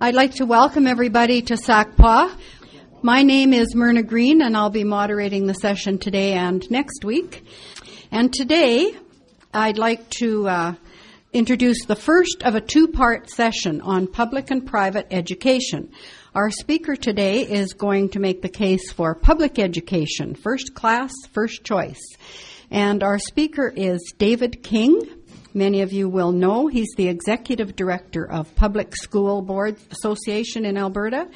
I'd like to welcome everybody to SACPA. My name is Myrna Green, and I'll be moderating the session today and next week. And today, I'd like to uh, introduce the first of a two part session on public and private education. Our speaker today is going to make the case for public education, first class, first choice. And our speaker is David King. Many of you will know he's the executive director of Public School Board Association in Alberta.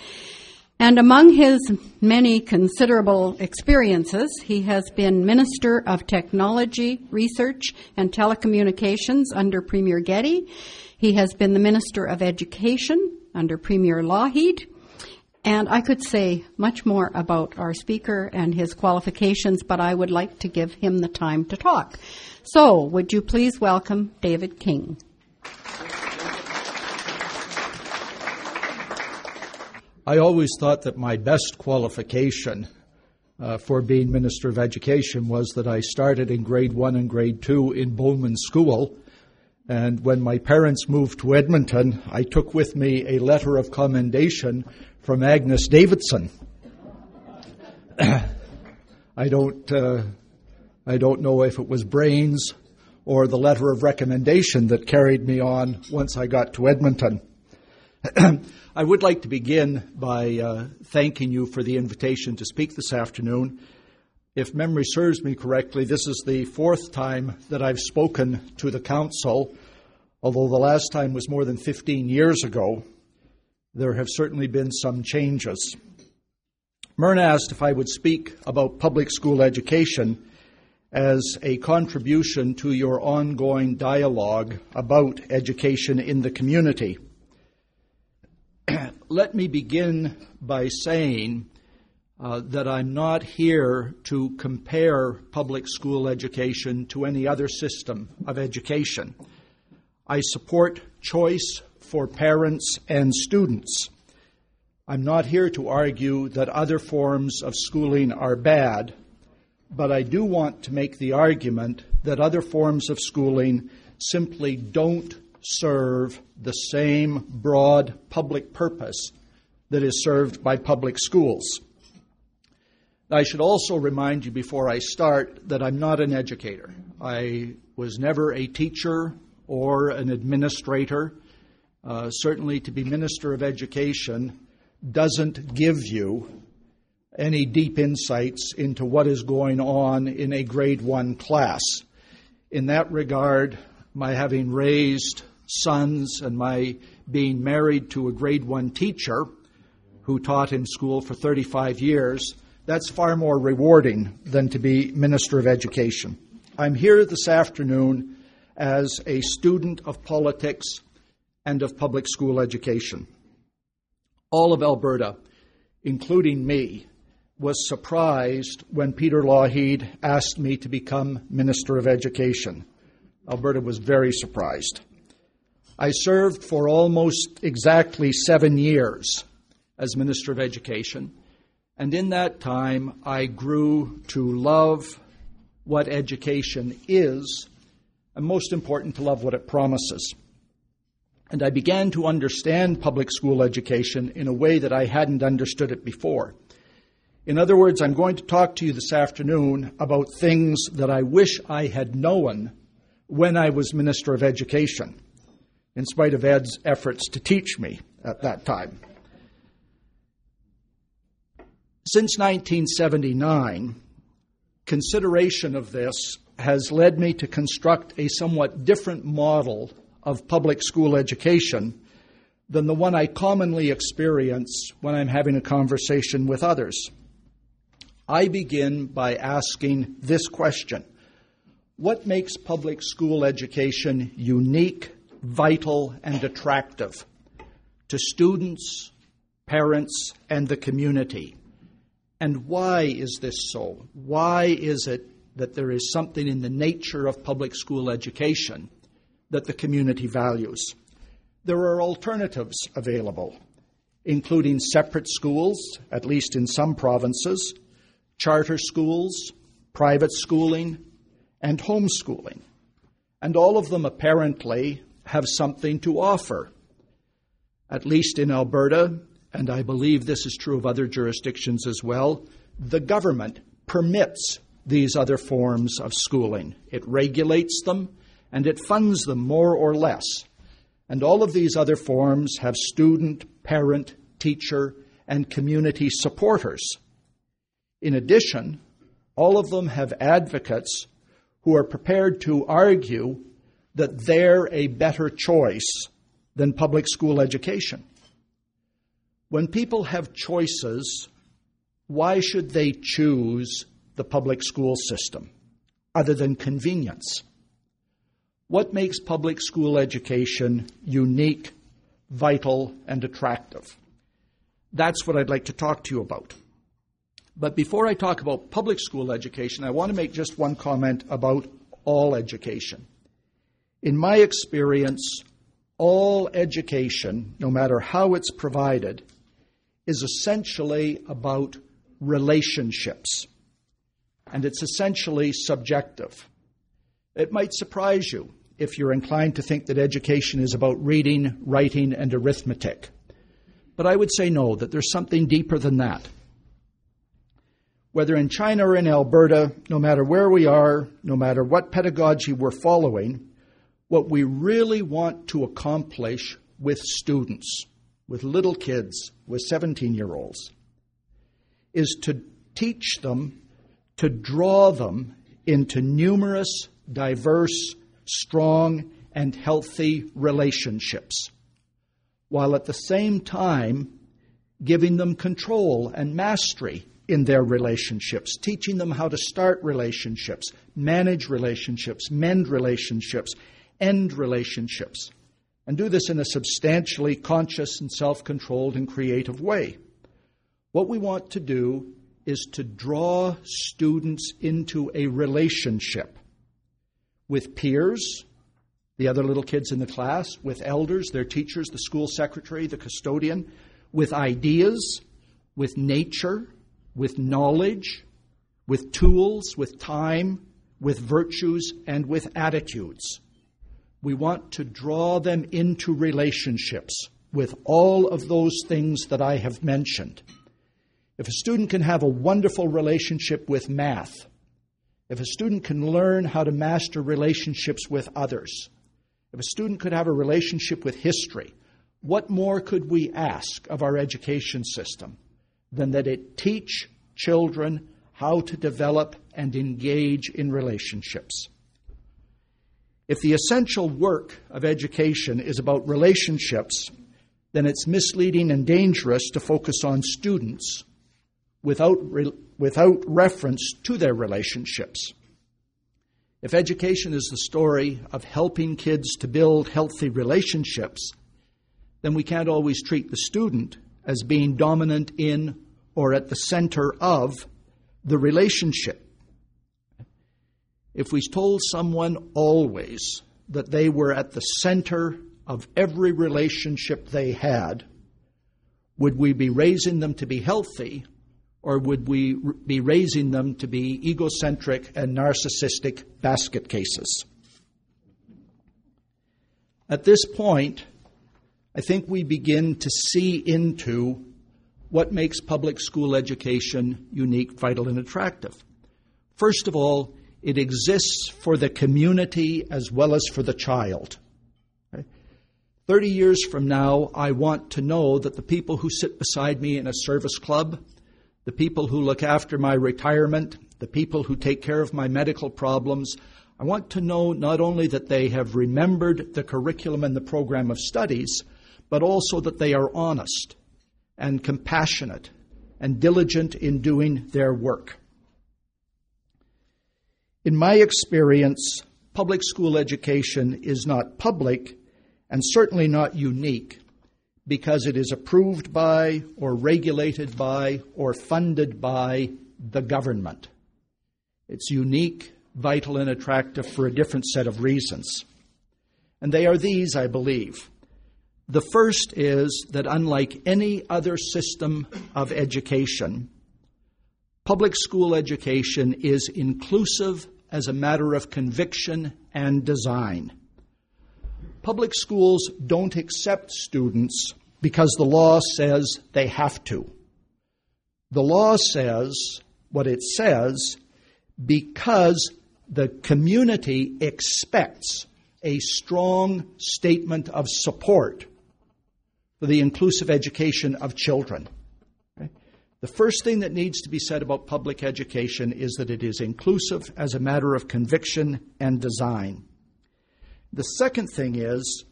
And among his many considerable experiences, he has been Minister of Technology, Research, and Telecommunications under Premier Getty. He has been the Minister of Education under Premier Lougheed. And I could say much more about our speaker and his qualifications, but I would like to give him the time to talk. So, would you please welcome David King? I always thought that my best qualification uh, for being Minister of Education was that I started in grade one and grade two in Bowman School. And when my parents moved to Edmonton, I took with me a letter of commendation from Agnes Davidson. I don't, uh, I don't know if it was brains or the letter of recommendation that carried me on once I got to Edmonton. I would like to begin by uh, thanking you for the invitation to speak this afternoon. If memory serves me correctly, this is the fourth time that I've spoken to the Council, although the last time was more than 15 years ago. There have certainly been some changes. Myrna asked if I would speak about public school education as a contribution to your ongoing dialogue about education in the community let me begin by saying uh, that I'm not here to compare public school education to any other system of education. I support choice for parents and students. I'm not here to argue that other forms of schooling are bad, but I do want to make the argument that other forms of schooling simply don't serve the same broad public purpose that is served by public schools. I should also remind you before I start that I'm not an educator. I was never a teacher or an administrator. Uh, certainly, to be Minister of Education doesn't give you any deep insights into what is going on in a grade one class. In that regard, my having raised sons and my being married to a grade one teacher who taught in school for 35 years, that's far more rewarding than to be Minister of Education. I'm here this afternoon as a student of politics and of public school education. All of Alberta, including me, was surprised when Peter Lougheed asked me to become Minister of Education. Alberta was very surprised. I served for almost exactly seven years as Minister of Education, and in that time I grew to love what education is, and most important, to love what it promises. And I began to understand public school education in a way that I hadn't understood it before. In other words, I'm going to talk to you this afternoon about things that I wish I had known when I was Minister of Education in spite of Ed's efforts to teach me at that time. Since 1979, consideration of this has led me to construct a somewhat different model of public school education than the one I commonly experience when I'm having a conversation with others. I begin by asking this question What makes public school education unique vital, and attractive to students, parents, and the community. And why is this so? Why is it that there is something in the nature of public school education that the community values? There are alternatives available, including separate schools, at least in some provinces, charter schools, private schooling, and homeschooling. And all of them apparently have something to offer. At least in Alberta, and I believe this is true of other jurisdictions as well, the government permits these other forms of schooling. It regulates them and it funds them more or less. And all of these other forms have student, parent, teacher, and community supporters. In addition, all of them have advocates who are prepared to argue that they're a better choice than public school education. When people have choices, why should they choose the public school system other than convenience? What makes public school education unique, vital, and attractive? That's what I'd like to talk to you about. But before I talk about public school education, I want to make just one comment about all education. In my experience, all education, no matter how it's provided, is essentially about relationships. And it's essentially subjective. It might surprise you if you're inclined to think that education is about reading, writing, and arithmetic. But I would say no, that there's something deeper than that. Whether in China or in Alberta, no matter where we are, no matter what pedagogy we're following, what we really want to accomplish with students, with little kids, with 17 year olds, is to teach them, to draw them into numerous, diverse, strong, and healthy relationships, while at the same time giving them control and mastery in their relationships, teaching them how to start relationships, manage relationships, mend relationships, end relationships, and do this in a substantially conscious and self controlled and creative way. What we want to do is to draw students into a relationship with peers, the other little kids in the class, with elders, their teachers, the school secretary, the custodian, with ideas, with nature, with knowledge, with tools, with time, with virtues, and with attitudes. We want to draw them into relationships with all of those things that I have mentioned. If a student can have a wonderful relationship with math, if a student can learn how to master relationships with others, if a student could have a relationship with history, what more could we ask of our education system than that it teach children how to develop and engage in relationships? If the essential work of education is about relationships, then it's misleading and dangerous to focus on students without, re- without reference to their relationships. If education is the story of helping kids to build healthy relationships, then we can't always treat the student as being dominant in or at the center of the relationship. If we told someone always that they were at the center of every relationship they had, would we be raising them to be healthy or would we be raising them to be egocentric and narcissistic basket cases? At this point, I think we begin to see into what makes public school education unique, vital, and attractive. First of all, it exists for the community as well as for the child. 30 years from now, I want to know that the people who sit beside me in a service club, the people who look after my retirement, the people who take care of my medical problems, I want to know not only that they have remembered the curriculum and the program of studies, but also that they are honest and compassionate and diligent in doing their work. In my experience, public school education is not public and certainly not unique because it is approved by or regulated by or funded by the government. It's unique, vital, and attractive for a different set of reasons. And they are these, I believe. The first is that unlike any other system of education, public school education is inclusive as a matter of conviction and design. Public schools don't accept students because the law says they have to. The law says what it says because the community expects a strong statement of support for the inclusive education of children. The first thing that needs to be said about public education is that it is inclusive as a matter of conviction and design. The second thing is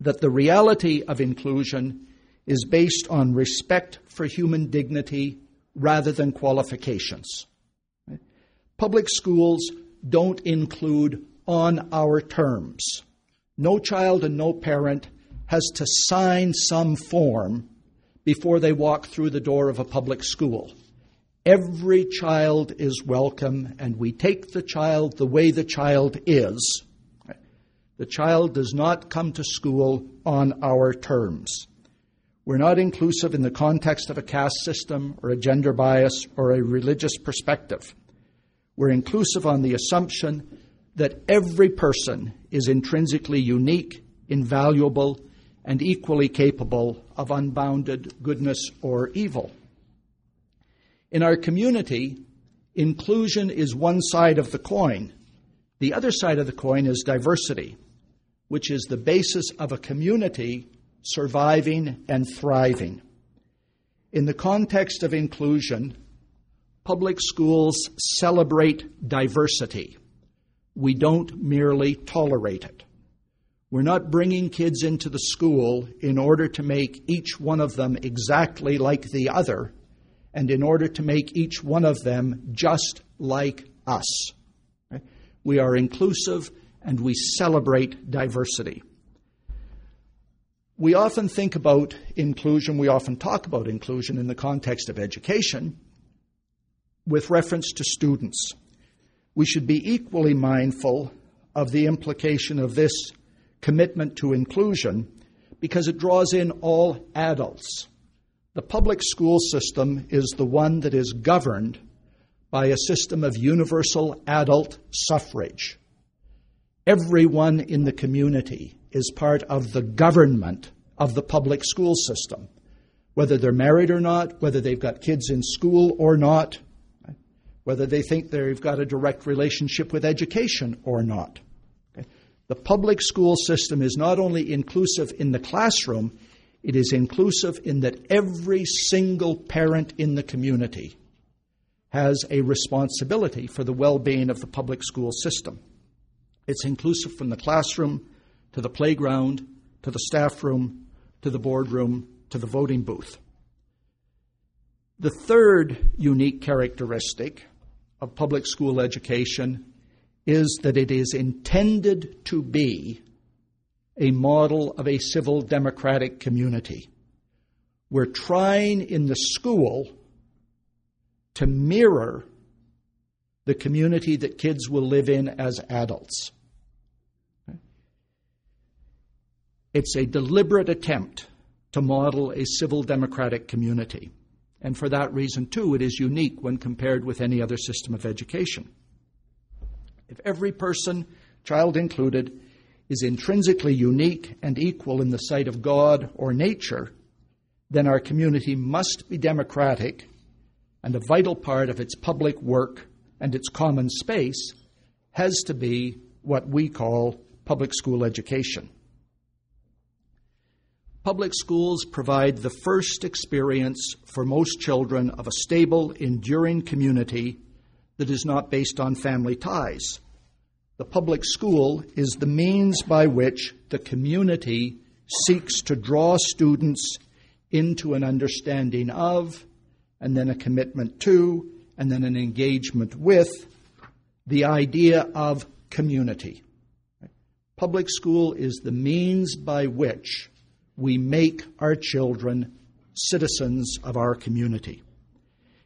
that the reality of inclusion is based on respect for human dignity rather than qualifications. Public schools don't include on our terms. No child and no parent has to sign some form before they walk through the door of a public school. Every child is welcome, and we take the child the way the child is. The child does not come to school on our terms. We're not inclusive in the context of a caste system or a gender bias or a religious perspective. We're inclusive on the assumption that every person is intrinsically unique, invaluable, and equally capable of unbounded goodness or evil. In our community, inclusion is one side of the coin. The other side of the coin is diversity, which is the basis of a community surviving and thriving. In the context of inclusion, public schools celebrate diversity. We don't merely tolerate it. We're not bringing kids into the school in order to make each one of them exactly like the other and in order to make each one of them just like us. We are inclusive and we celebrate diversity. We often think about inclusion, we often talk about inclusion in the context of education with reference to students. We should be equally mindful of the implication of this commitment to inclusion because it draws in all adults. The public school system is the one that is governed by a system of universal adult suffrage. Everyone in the community is part of the government of the public school system, whether they're married or not, whether they've got kids in school or not, whether they think they've got a direct relationship with education or not. The public school system is not only inclusive in the classroom, it is inclusive in that every single parent in the community has a responsibility for the well being of the public school system. It's inclusive from the classroom to the playground to the staff room to the boardroom to the voting booth. The third unique characteristic of public school education is that it is intended to be a model of a civil democratic community. We're trying in the school to mirror the community that kids will live in as adults. It's a deliberate attempt to model a civil democratic community. And for that reason, too, it is unique when compared with any other system of education. If every person, child included, is intrinsically unique and equal in the sight of God or nature, then our community must be democratic, and a vital part of its public work and its common space has to be what we call public school education. Public schools provide the first experience for most children of a stable, enduring community that is not based on family ties. The public school is the means by which the community seeks to draw students into an understanding of, and then a commitment to, and then an engagement with the idea of community. Public school is the means by which we make our children citizens of our community.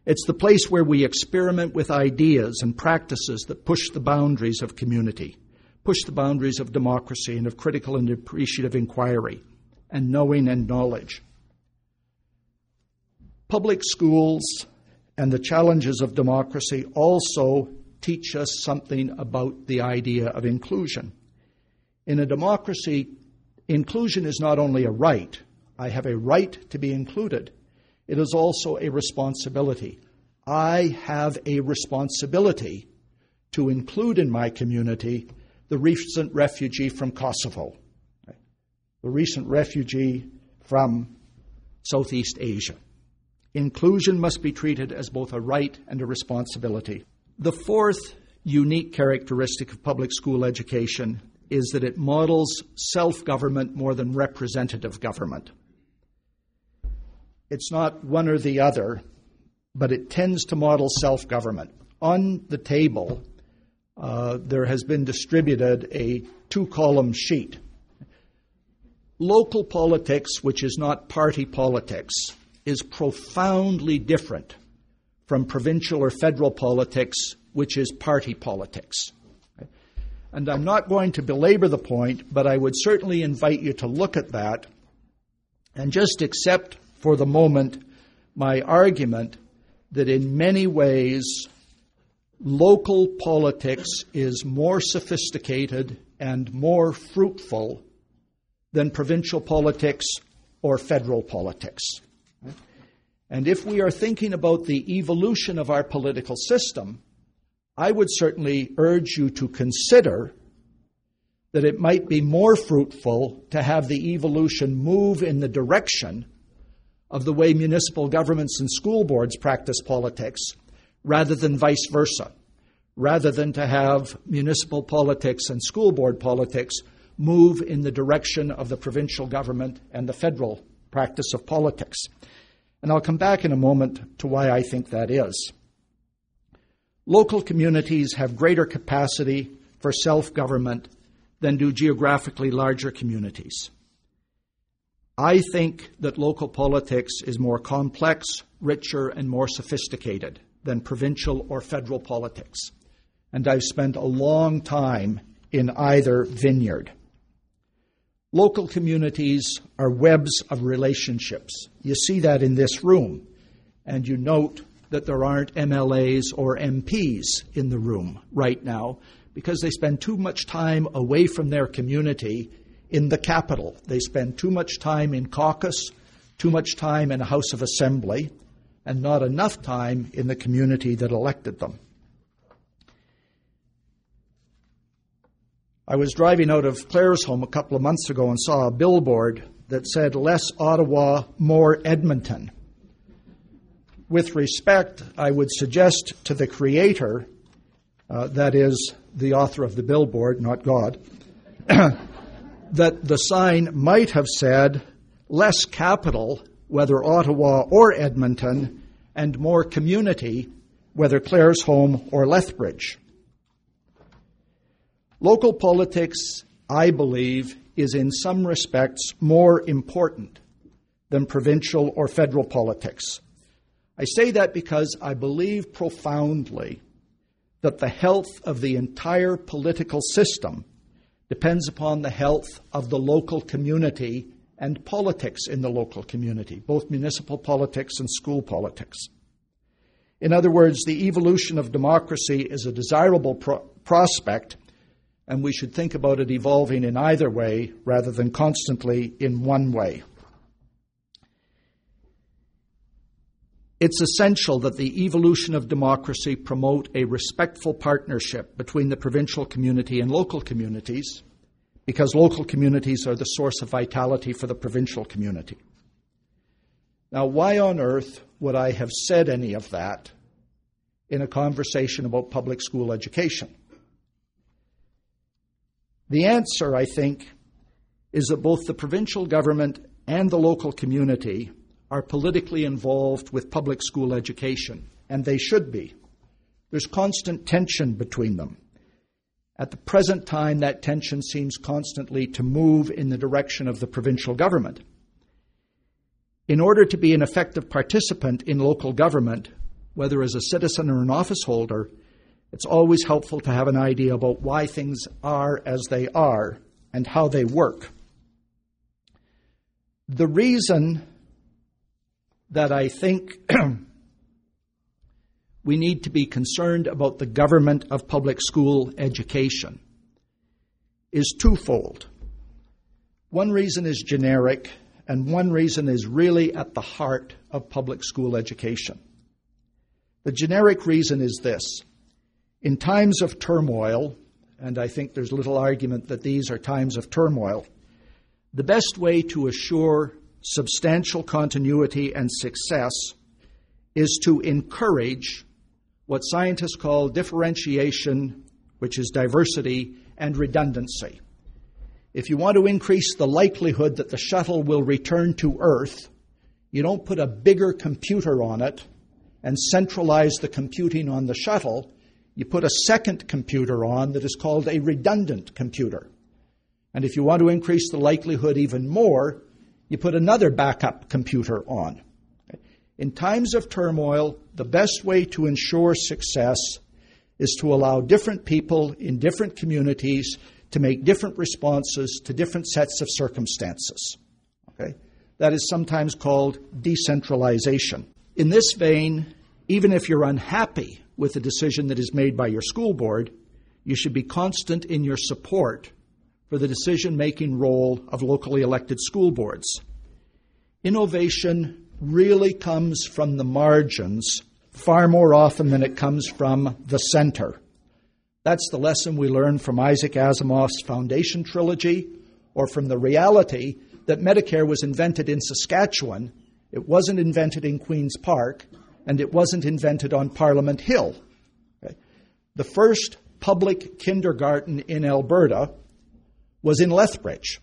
It's the place where we experiment with ideas and practices that push the boundaries of community, push the boundaries of democracy and of critical and appreciative inquiry, and knowing and knowledge. Public schools and the challenges of democracy also teach us something about the idea of inclusion. In a democracy, inclusion is not only a right, I have a right to be included. It is also a responsibility. I have a responsibility to include in my community the recent refugee from Kosovo, the recent refugee from Southeast Asia. Inclusion must be treated as both a right and a responsibility. The fourth unique characteristic of public school education is that it models self government more than representative government. It's not one or the other, but it tends to model self government. On the table, uh, there has been distributed a two column sheet. Local politics, which is not party politics, is profoundly different from provincial or federal politics, which is party politics. And I'm not going to belabor the point, but I would certainly invite you to look at that and just accept for the moment my argument that in many ways local politics is more sophisticated and more fruitful than provincial politics or federal politics. And if we are thinking about the evolution of our political system, I would certainly urge you to consider that it might be more fruitful to have the evolution move in the direction of the way municipal governments and school boards practice politics rather than vice versa, rather than to have municipal politics and school board politics move in the direction of the provincial government and the federal practice of politics. And I'll come back in a moment to why I think that is. Local communities have greater capacity for self government than do geographically larger communities. I think that local politics is more complex, richer, and more sophisticated than provincial or federal politics. And I've spent a long time in either vineyard. Local communities are webs of relationships. You see that in this room, and you note that there aren't MLAs or MPs in the room right now because they spend too much time away from their community in the capital. They spend too much time in caucus, too much time in a House of Assembly, and not enough time in the community that elected them. I was driving out of Claresholm a couple of months ago and saw a billboard that said, Less Ottawa, more Edmonton. With respect, I would suggest to the creator, uh, that is, the author of the billboard, not God, that the sign might have said, Less capital, whether Ottawa or Edmonton, and more community, whether Claresholm or Lethbridge. Local politics, I believe, is in some respects more important than provincial or federal politics. I say that because I believe profoundly that the health of the entire political system depends upon the health of the local community and politics in the local community, both municipal politics and school politics. In other words, the evolution of democracy is a desirable pro- prospect and we should think about it evolving in either way rather than constantly in one way. It's essential that the evolution of democracy promote a respectful partnership between the provincial community and local communities, because local communities are the source of vitality for the provincial community. Now, why on earth would I have said any of that in a conversation about public school education? The answer, I think, is that both the provincial government and the local community are politically involved with public school education, and they should be. There's constant tension between them. At the present time, that tension seems constantly to move in the direction of the provincial government. In order to be an effective participant in local government, whether as a citizen or an office holder, it's always helpful to have an idea about why things are as they are and how they work. The reason that I think we need to be concerned about the government of public school education is twofold. One reason is generic, and one reason is really at the heart of public school education. The generic reason is this in times of turmoil, and I think there's little argument that these are times of turmoil, the best way to assure substantial continuity and success is to encourage what scientists call differentiation, which is diversity, and redundancy. If you want to increase the likelihood that the shuttle will return to Earth, you don't put a bigger computer on it and centralize the computing on the shuttle. You put a second computer on that is called a redundant computer. And if you want to increase the likelihood even more, you put another backup computer on. In times of turmoil, the best way to ensure success is to allow different people in different communities to make different responses to different sets of circumstances. Okay? That is sometimes called decentralization. In this vein, even if you're unhappy with the decision that is made by your school board, you should be constant in your support for the decision making role of locally elected school boards. Innovation really comes from the margins far more often than it comes from the center. That's the lesson we learn from Isaac Asimov's Foundation trilogy or from the reality that Medicare was invented in Saskatchewan. It wasn't invented in Queen's Park, and it wasn't invented on Parliament Hill. The first public kindergarten in Alberta was in Lethbridge,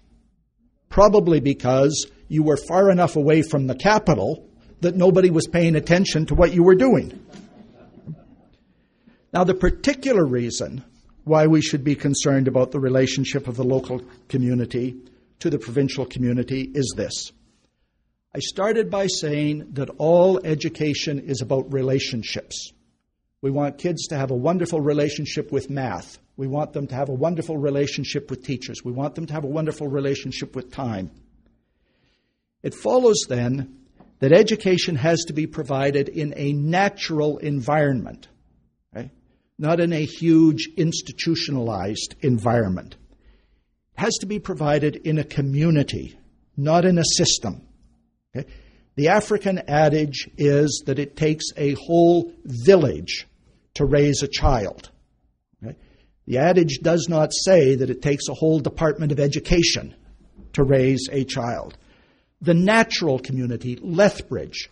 probably because you were far enough away from the capital that nobody was paying attention to what you were doing. Now, the particular reason why we should be concerned about the relationship of the local community to the provincial community is this. I started by saying that all education is about relationships. We want kids to have a wonderful relationship with math. We want them to have a wonderful relationship with teachers. We want them to have a wonderful relationship with time. It follows then that education has to be provided in a natural environment, right? not in a huge institutionalized environment. It has to be provided in a community, not in a system. Okay? The African adage is that it takes a whole village to raise a child. The adage does not say that it takes a whole department of education to raise a child. The natural community, Lethbridge,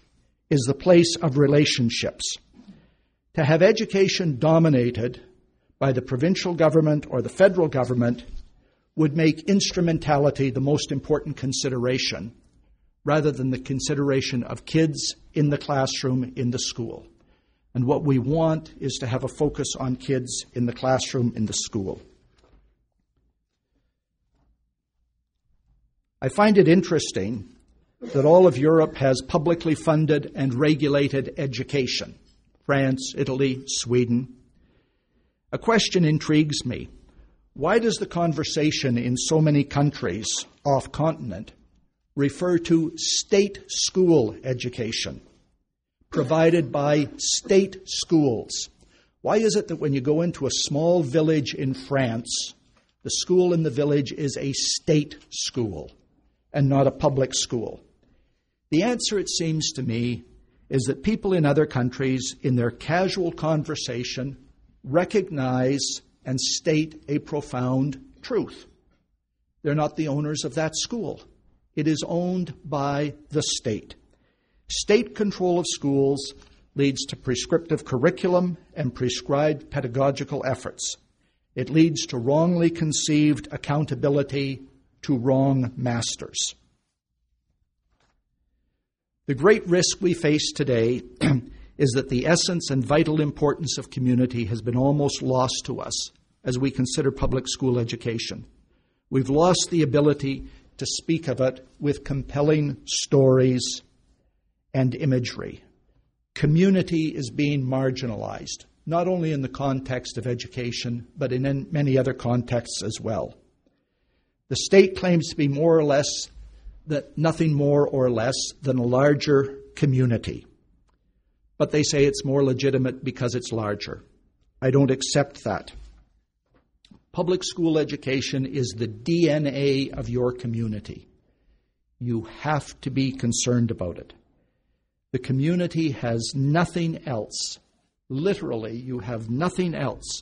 is the place of relationships. To have education dominated by the provincial government or the federal government would make instrumentality the most important consideration rather than the consideration of kids in the classroom in the school. And what we want is to have a focus on kids in the classroom in the school. I find it interesting that all of Europe has publicly funded and regulated education France, Italy, Sweden. A question intrigues me. Why does the conversation in so many countries off continent refer to state school education provided by state schools? Why is it that when you go into a small village in France, the school in the village is a state school and not a public school? The answer, it seems to me, is that people in other countries, in their casual conversation, recognize and state a profound truth. They're not the owners of that school, it is owned by the state. State control of schools leads to prescriptive curriculum and prescribed pedagogical efforts. It leads to wrongly conceived accountability to wrong masters. The great risk we face today is that the essence and vital importance of community has been almost lost to us as we consider public school education. We've lost the ability to speak of it with compelling stories and imagery. Community is being marginalized, not only in the context of education, but in many other contexts as well. The state claims to be more or less that nothing more or less than a larger community. But they say it's more legitimate because it's larger. I don't accept that. Public school education is the DNA of your community. You have to be concerned about it. The community has nothing else. Literally, you have nothing else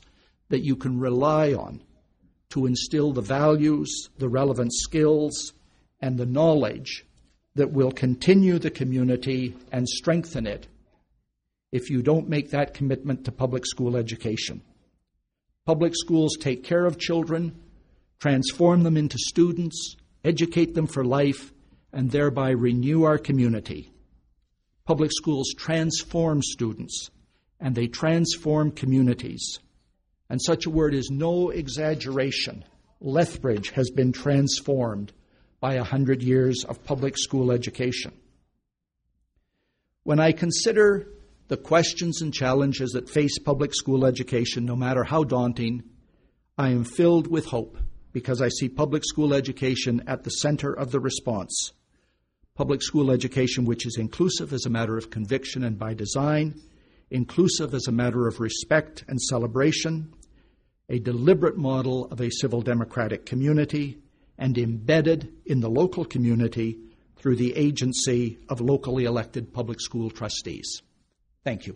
that you can rely on to instill the values, the relevant skills, and the knowledge that will continue the community and strengthen it if you don't make that commitment to public school education. Public schools take care of children, transform them into students, educate them for life, and thereby renew our community. Public schools transform students and they transform communities. And such a word is no exaggeration. Lethbridge has been transformed by a hundred years of public school education. When I consider the questions and challenges that face public school education, no matter how daunting, I am filled with hope because I see public school education at the center of the response. Public school education, which is inclusive as a matter of conviction and by design, inclusive as a matter of respect and celebration, a deliberate model of a civil democratic community, and embedded in the local community through the agency of locally elected public school trustees. Thank you.